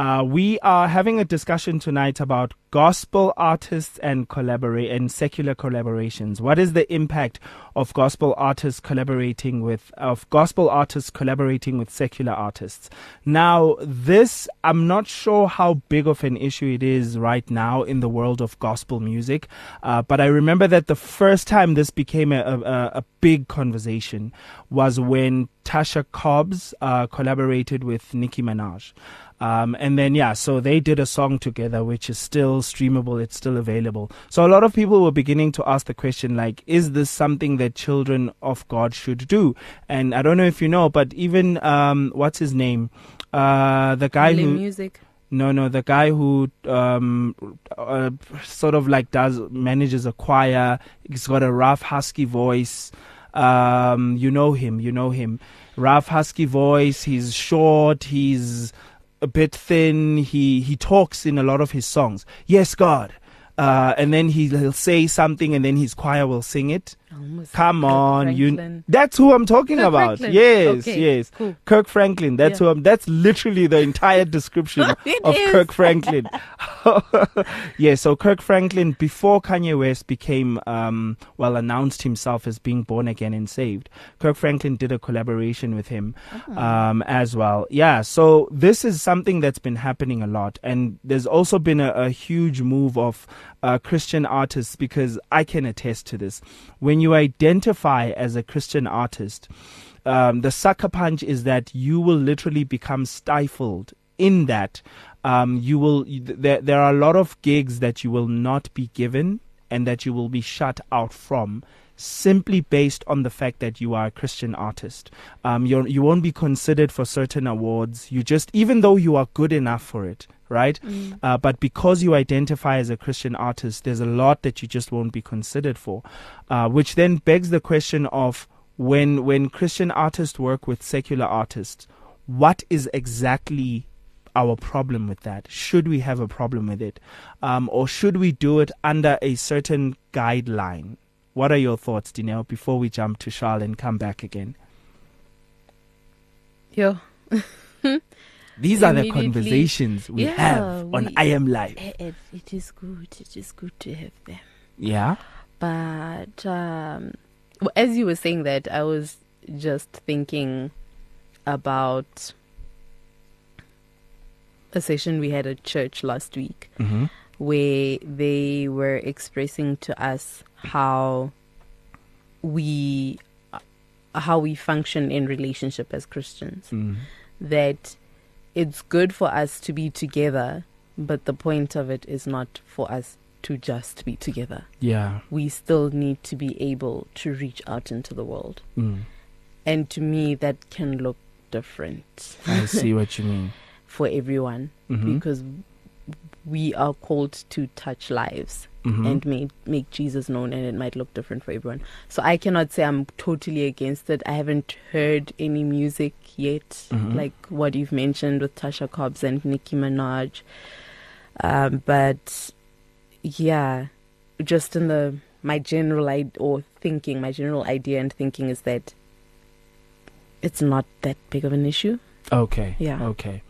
Uh, we are having a discussion tonight about gospel artists and collaborate and secular collaborations. What is the impact of gospel artists collaborating with of gospel artists collaborating with secular artists? Now, this I'm not sure how big of an issue it is right now in the world of gospel music, uh, but I remember that the first time this became a, a, a big conversation was when Tasha Cobbs uh, collaborated with Nicki Minaj. Um, and then, yeah, so they did a song together, which is still streamable. It's still available. So a lot of people were beginning to ask the question, like, is this something that children of God should do? And I don't know if you know, but even, um, what's his name? Uh, the guy who. music. No, no, the guy who um, uh, sort of like does manages a choir. He's got a rough, husky voice. Um, you know him. You know him. Rough, husky voice. He's short. He's a bit thin. He he talks in a lot of his songs. Yes, God. Uh, and then he, he'll say something, and then his choir will sing it. Almost Come on, you. That's who I'm talking Kirk about. Franklin. Yes, Okay, yes. cool. Kirk Franklin. That's Yeah. who I'm. That's literally the entire description of is. Kirk Franklin. yeah. So Kirk Franklin, before Kanye West became, um, well, announced himself as being born again and saved, Kirk Franklin did a collaboration with him, um, as well. Yeah. So this is something that's been happening a lot, and there's also been a, a huge move of uh, Christian artists because I can attest to this. When you identify as a Christian artist, um, the sucker punch is that you will literally become stifled in that. Um, you will there, there are a lot of gigs that you will not be given and that you will be shut out from simply based on the fact that you are a Christian artist. Um, you won't be considered for certain awards. You just, even though you are good enough for it, right? Uh, but because you identify as a Christian artist, there's a lot that you just won't be considered for, uh, which then begs the question of when when Christian artists work with secular artists, what is exactly our problem with that? Should we have a problem with it, um, or should we do it under a certain guideline? What are your thoughts, Dineo, before we jump to Charles and come back again? Yo. These are the conversations we Yeah, have on we- I Am Live. It, it, it is good. It is good to have them. Yeah. But um, as you were saying that, I was just thinking about a session we had at church last week Mm-hmm. where they were expressing to us how we how we function in relationship as Christians Mm. that it's good for us to be together but the point of it is not for us to just be together Yeah. we still need to be able to reach out into the world Mm. and to me that can look different I see what you mean. for everyone Mhm. because we are called to touch lives Mhm. and make make Jesus known and it might look different for everyone. So I cannot say I'm totally against it. I haven't heard any music yet Mhm. like what you've mentioned with Tasha Cobbs and Nicki Minaj. Um, but yeah, just in the my general idea or thinking, my general idea and thinking is that it's not that big of an issue. Okay. Yeah. Okay.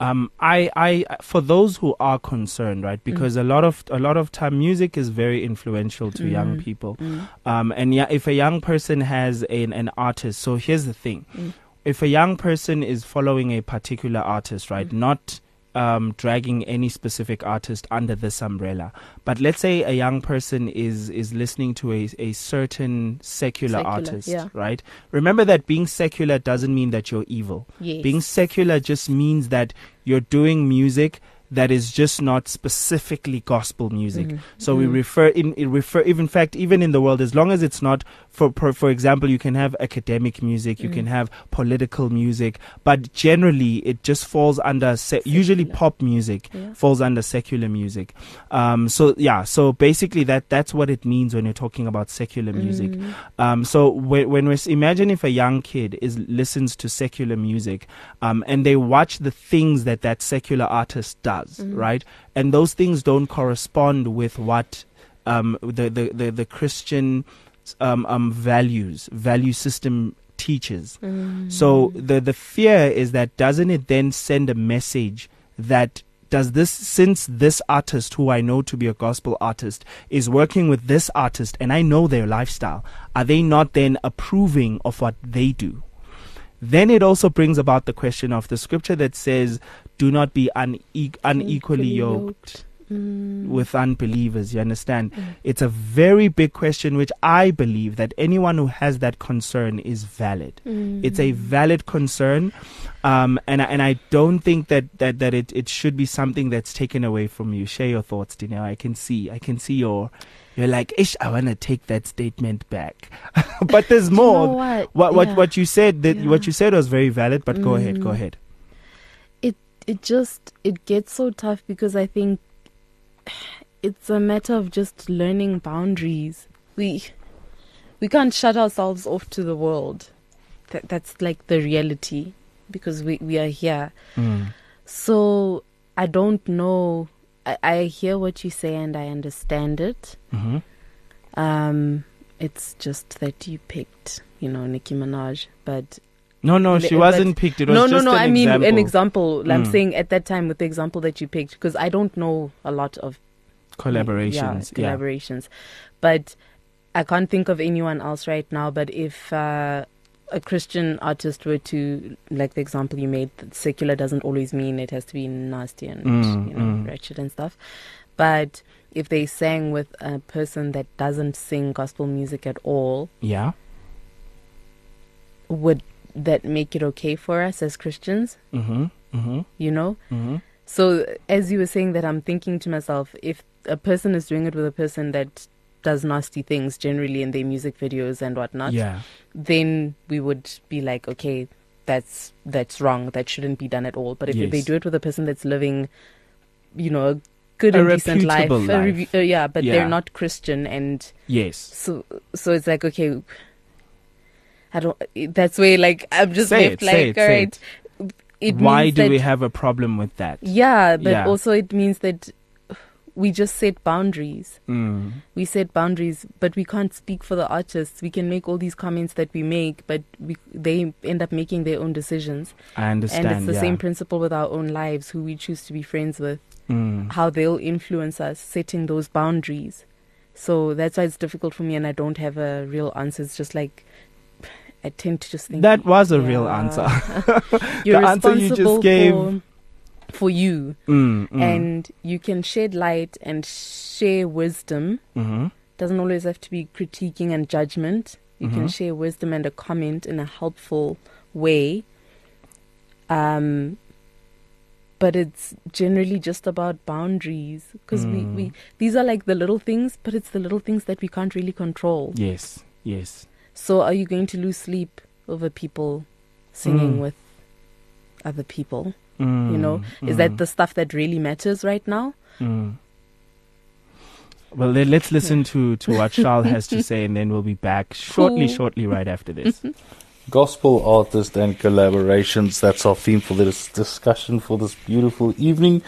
Um, I, I, for those who are concerned, right? Because a lot of, a lot of time, music is very influential to young Mm. people. Mm. Um, and yeah, if a young person has an, an artist, so here's the thing: Mm. if a young person is following a particular artist, right, Mm. not um, dragging any specific artist under this umbrella, but let's say a young person is is listening to a a certain secular, Secular, artist, yeah. right? Remember that being secular doesn't mean that you're evil. Yes. Being secular just means that you're doing music that is just not specifically gospel music. Mhm. So we Mhm. refer in, refer in fact even in the world as long as it's not for for, for example you can have academic music, you Mm. can have political music, but generally it just falls under se- usually pop music Yeah. falls under secular music. Um so yeah, so basically that that's what it means when you're talking about secular music. Mm. Um, so when, when we imagine if a young kid is listens to secular music, um, and they watch the things that that secular artist does, Mhm. right, and those things don't correspond with what um, the, the the the Christian um, um, values value system teaches. Mm. So the the fear is that doesn't it then send a message that does this since this artist who I know to be a gospel artist is working with this artist and I know their lifestyle, are they not then approving of what they do? Then it also brings about the question of the scripture that says, "Do not be une- unequally yoked." Mm. with unbelievers. You understand? It's a very big question, which I believe that anyone who has that concern is valid. Mm. It's a valid concern, um, and I- and I don't think that that that it, it should be something that's taken away from you. Share your thoughts, Dineo. I can see, I can see your. You're like, ish, I want to take that statement back, but there's Do you more. know what? What what Yeah. what you said that Yeah. what you said was very valid. But go ahead, go Mm. ahead. it it just it gets so tough because I think it's a matter of just learning boundaries. We we can't shut ourselves off to the world. That that's like the reality because we we are here. Mm. So I don't know. I, I hear what you say and I understand it. hmm Um, it's just that you picked, you know, Nicki Minaj, but No, no, she wasn't picked. It was no, no, no. I mean, example. an example. I'm Mm. saying at that time with the example that you picked, because I don't know a lot of collaborations. yeah, collaborations, but I can't think of anyone else right now. But if uh, a Christian artist were to, like the example you made, that secular doesn't always mean it has to be nasty and Mm, you know mm. wretched and stuff. But if they sang with a person that doesn't sing gospel music at all, Yeah. would that make it okay for us as Christians? Mm-hmm. Mm-hmm. You know. Mm-hmm. So as you were saying that, I'm thinking to myself, if a person is doing it with a person that does nasty things generally in their music videos and whatnot, Yeah. then we would be like, okay, that's that's wrong. That shouldn't be done at all. But if Yes. they do it with a person that's living, you know, a good A and decent life, life. uh, yeah, but Yeah. they're not Christian, and Yes. so so it's like, okay, I don't. That's where like I'm just left it, like, it, all say. It Why do that we have a problem with that? yeah, but Yeah. also it means that we just set boundaries. Mm. We set boundaries, but we can't speak for the artists. We can make all these comments that we make, but we, they end up making their own decisions. I understand. and it's the yeah. same principle with our own lives, who we choose to be friends with, Mm. how they'll influence us, setting those boundaries. So that's why it's difficult for me, and I don't have a real answer. It's just like I tend to just think That was a real answer. You're The answer you just responsible gave- for, you. Mm, mm. and you can shed light and share wisdom. mm-hmm. Doesn't always have to be critiquing and judgment. You can Mhm. share wisdom and a comment in a helpful way. Um, but it's generally just about boundaries because we, Mm. we these are like the little things, but it's the little things that we can't really control. Yes. Yes. So are you going to lose sleep over people singing Mm. with other people? Mm, You know, is mm, that the stuff that really matters right now? Mm. Well, let's listen to, to what Charles has to say, and then we'll be back shortly, shortly, right after this. Gospel artists and collaborations. That's our theme for this discussion for this beautiful evening.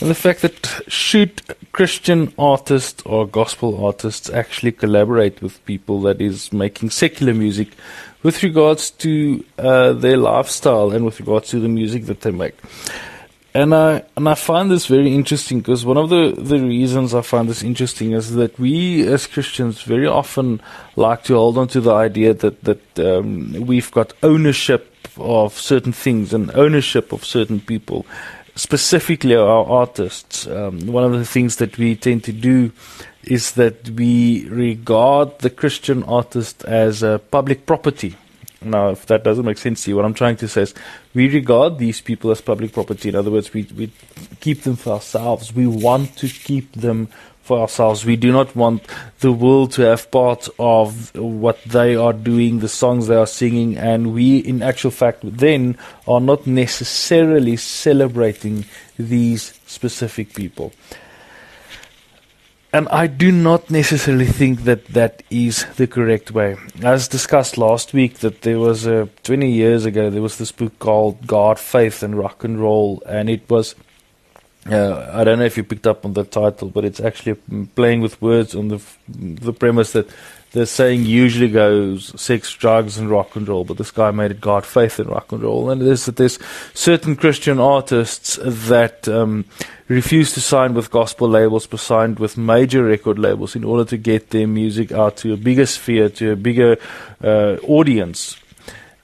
And the fact that should Christian artists or gospel artists actually collaborate with people that is making secular music with regards to uh, their lifestyle and with regards to the music that they make. And I and I find this very interesting because one of the, the reasons I find this interesting is that we as Christians very often like to hold on to the idea that that um, we've got ownership of certain things and ownership of certain people, specifically our artists. Um, one of the things that we tend to do is that we regard the Christian artist as a public property. Now, if that doesn't make sense to you, what I'm trying to say is we regard these people as public property. In other words, we, we keep them for ourselves. We want to keep them for ourselves. We do not want the world to have part of what they are doing, the songs they are singing, and we, in actual fact, then are not necessarily celebrating these specific people. And I do not necessarily think that that is the correct way. As discussed last week, that there was a 20 years ago, there was this book called God, Faith, and Rock and Roll, and it was. Uh, I don't know if you picked up on the title, but it's actually mm, playing with words on the the premise that the saying usually goes sex, drugs, and rock and roll, but this guy made it God, faith, and rock and roll. And there's there's certain Christian artists that um, refuse to sign with gospel labels, but signed with major record labels in order to get their music out to a bigger sphere, to a bigger uh, audience.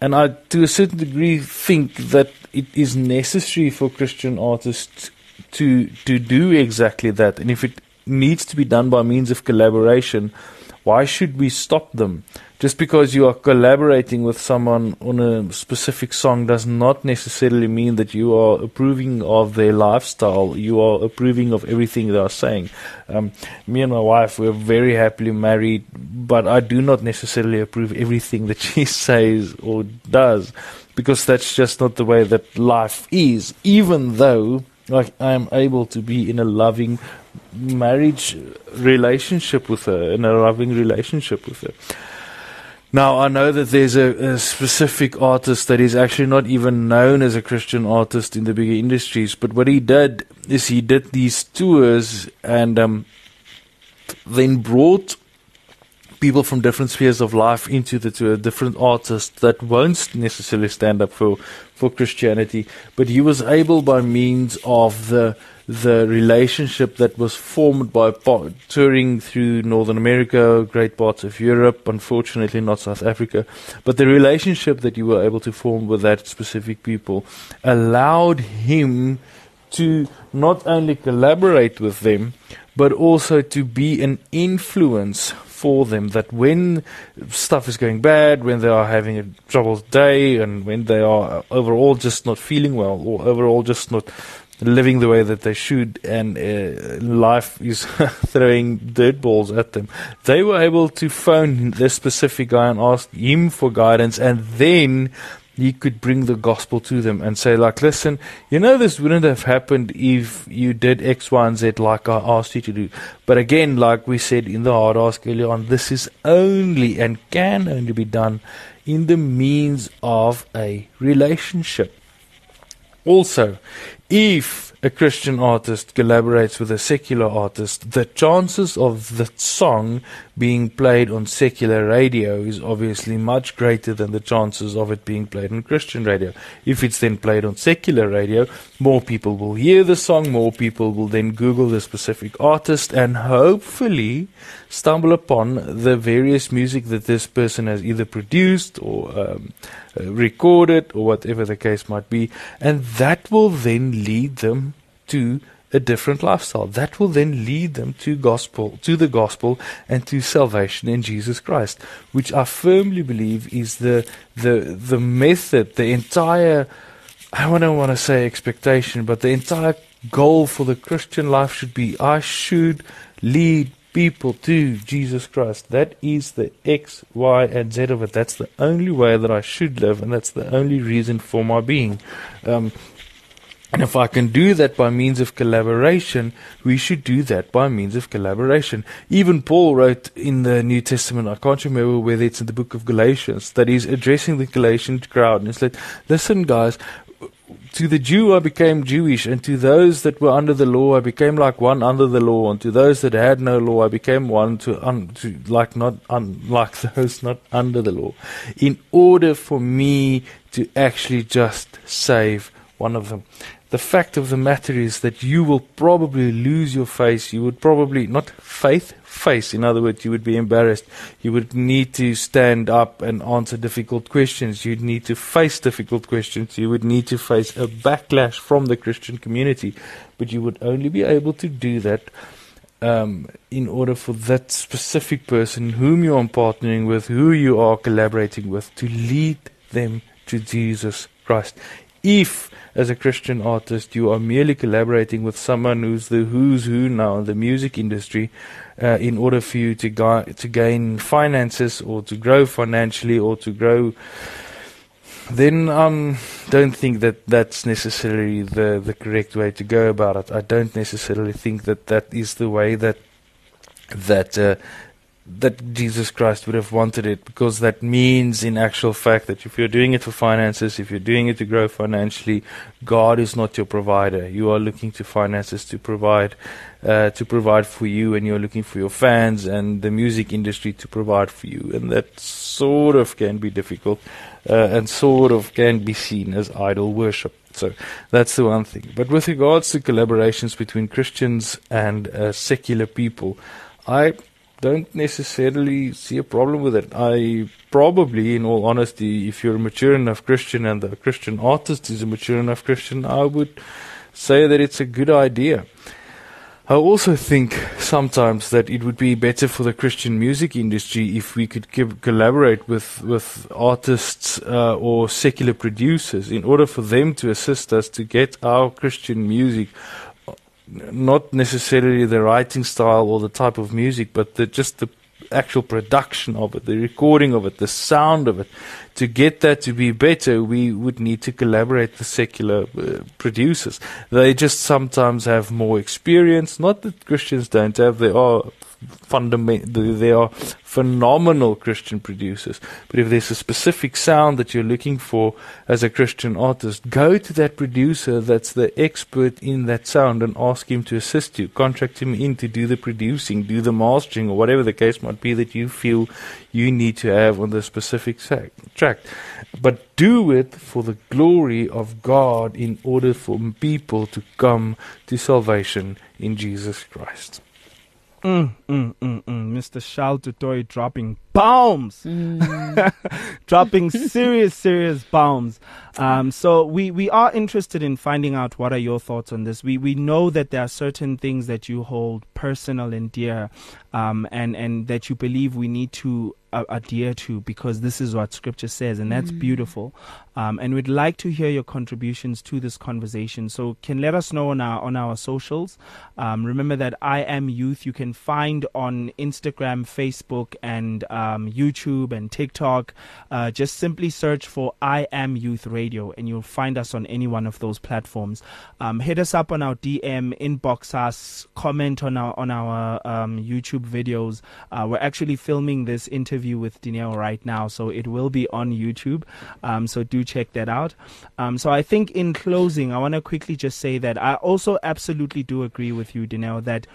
And I, to a certain degree, think that it is necessary for Christian artists to to do exactly that. And if it needs to be done by means of collaboration, why should we stop them? Just because you are collaborating with someone on a specific song does not necessarily mean that you are approving of their lifestyle. You are approving of everything they are saying. Um, me and my wife, we're very happily married, but I do not necessarily approve everything that she says or does because that's just not the way that life is, even though like I am able to be in a loving marriage relationship with her, in a loving relationship with her. Now, I know that there's a, a, specific artist that is actually not even known as a Christian artist in the bigger industries, but what he did is he did these tours and um, then brought people from different spheres of life into the tour, different artists that won't necessarily stand up for, for Christianity, but he was able by means of the the relationship that was formed by touring through Northern America, great parts of Europe, unfortunately not South Africa, but the relationship that you were able to form with that specific people allowed him to not only collaborate with them, but also to be an influence for them that when stuff is going bad, when they are having a troubled day, and when they are overall just not feeling well, or overall just not living the way that they should, and uh, life is throwing dirt balls at them. They were able to phone this specific guy and ask him for guidance, and then he could bring the gospel to them and say, like, listen, you know, this wouldn't have happened if you did X, Y, and Z like I asked you to do. But again, like we said in the hard ask earlier on, this is only and can only be done in the means of a relationship. Also, if a Christian artist collaborates with a secular artist, the chances of the song being played on secular radio is obviously much greater than the chances of it being played on Christian radio. If it's then played on secular radio, more people will hear the song, more people will then Google the specific artist, and hopefully stumble upon the various music that this person has either produced or um, uh, recorded or whatever the case might be, and that will then lead them to a different lifestyle. That will then lead them to gospel, to the gospel and to salvation in Jesus Christ, which I firmly believe is the the the method, the entire I don't want to say expectation, but the entire goal for the Christian life should be I should lead people to Jesus Christ. That is the X, Y, and Z of it. That's the only way that I should live, and that's the only reason for my being. Um, and if I can do that by means of collaboration, we should do that by means of collaboration. Even Paul wrote in the New Testament, I can't remember whether it's in the book of Galatians, that he's addressing the Galatian crowd. And he's like, listen, guys, to the Jew I became Jewish, and to those that were under the law I became like one under the law, and to those that had no law I became one to, un, to like not un, like those not under the law, in order for me to actually just save one of them the fact of the matter is that you will probably lose your face. You would probably, not faith, face. In other words, you would be embarrassed. You would need to stand up and answer difficult questions. You'd need to face difficult questions. You would need to face a backlash from the Christian community. But you would only be able to do that um, in order for that specific person whom you are partnering with, who you are collaborating with, to lead them to Jesus Christ. If as a Christian artist, you are merely collaborating with someone who's the who's who now in the music industry, uh, in order for you to to gain finances or to grow financially or to grow. Then um, don't think that that's necessarily the the correct way to go about it. I don't necessarily think that that is the way that that uh, that Jesus Christ would have wanted it because that means in actual fact that if you're doing it for finances, if you're doing it to grow financially, God is not your provider. You are looking to finances to provide uh, to provide for you and you're looking for your fans and the music industry to provide for you and that sort of can be difficult uh, and sort of can be seen as idol worship. So that's the one thing. But with regards to collaborations between Christians and uh, secular people, I don't necessarily see a problem with it. I probably, in all honesty, if you're a mature enough Christian and the Christian artist is a mature enough Christian, I would say that it's a good idea. I also think sometimes that it would be better for the Christian music industry if we could collaborate with with artists uh, or secular producers in order for them to assist us to get our Christian music not necessarily the writing style or the type of music, but the, just the actual production of it, the recording of it, the sound of it. To get that to be better, we would need to collaborate with secular uh, producers. They just sometimes have more experience. Not that Christians don't have, they are fundamental. They are phenomenal Christian producers. But if there's a specific sound that you're looking for as a Christian artist, go to that producer that's the expert in that sound and ask him to assist you. Contract him in to do the producing, do the mastering, or whatever the case might be that you feel you need to have on the specific track. But do it for the glory of God in order for people to come to salvation in Jesus Christ. Mm, mm, mm, mm. Mr. Charles du Toit dropping bombs, mm. dropping serious, serious bombs. Um, so we, we are interested in finding out what are your thoughts on this. We we know that there are certain things that you hold personal and dear, um, and and that you believe we need to uh, adhere to because this is what Scripture says, and that's mm. beautiful. Um, and we'd like to hear your contributions to this conversation. So can let us know on our on our socials. Um, remember that I am youth. You can find on Instagram, Facebook, and um, YouTube and TikTok. Uh, just simply search for I am Youth Radio, and you'll find us on any one of those platforms. Um, hit us up on our DM, inbox us, comment on our on our um, YouTube videos. Uh, we're actually filming this interview with Dineo right now, so it will be on YouTube. Um, so do check that out. Um, so I think in closing, I want to quickly just say that I also absolutely do agree with you, Dineo, that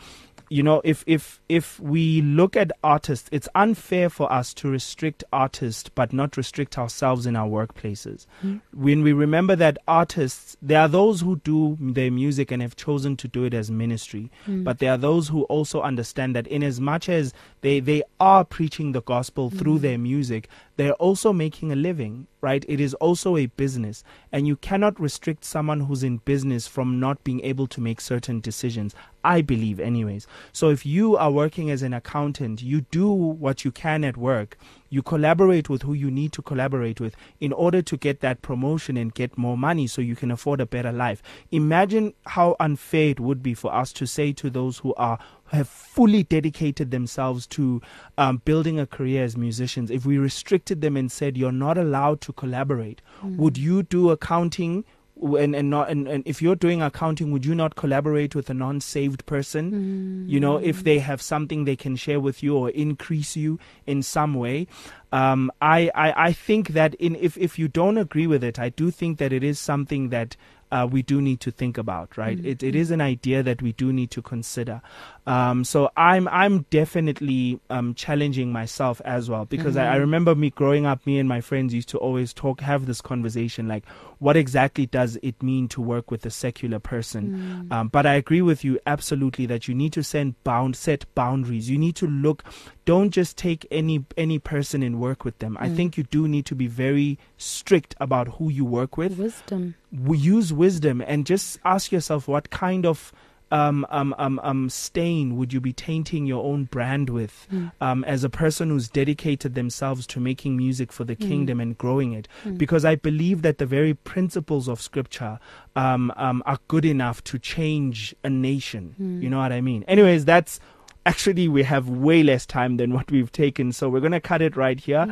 you know, if if if we look at artists, it's unfair for us to restrict artists but not restrict ourselves in our workplaces. Mm. When we remember that artists, there are those who do their music and have chosen to do it as ministry, mm. but there are those who also understand that in as much as they they are preaching the gospel mm. through their music, they're also making a living, right? It is also a business, and you cannot restrict someone who's in business from not being able to make certain decisions. I believe, anyways. So if you are working as an accountant, you do what you can at work. You collaborate with who you need to collaborate with in order to get that promotion and get more money so you can afford a better life. Imagine how unfair it would be for us to say to those who are have fully dedicated themselves to um, building a career as musicians, if we restricted them and said you're not allowed to collaborate, mm. would you do accounting? And, and not and, and if you're doing accounting would you not collaborate with a non-saved person mm. you know if they have something they can share with you or increase you in some way um, I, I I think that in if if you don't agree with it I do think that it is something that uh, we do need to think about, right? Mm-hmm. It, it is an idea that we do need to consider. Um, so I'm I'm definitely um, challenging myself as well because mm-hmm. I, I, remember me growing up. Me and my friends used to always talk, have this conversation, like what exactly does it mean to work with a secular person? Mm. Um, but I agree with you absolutely that you need to send bound set boundaries. You need to look. Don't just take any any person and work with them. Mm. I think you do need to be very strict about who you work with. Wisdom. We use wisdom and just ask yourself what kind of um, um, um, um, stain would you be tainting your own brand with mm. um, as a person who's dedicated themselves to making music for the mm. kingdom and growing it? Mm. Because I believe that the very principles of scripture um, um, are good enough to change a nation. Hmm. You know what I mean? Anyways, that's actually we have way less time than what we've taken, so we're going to cut it right here.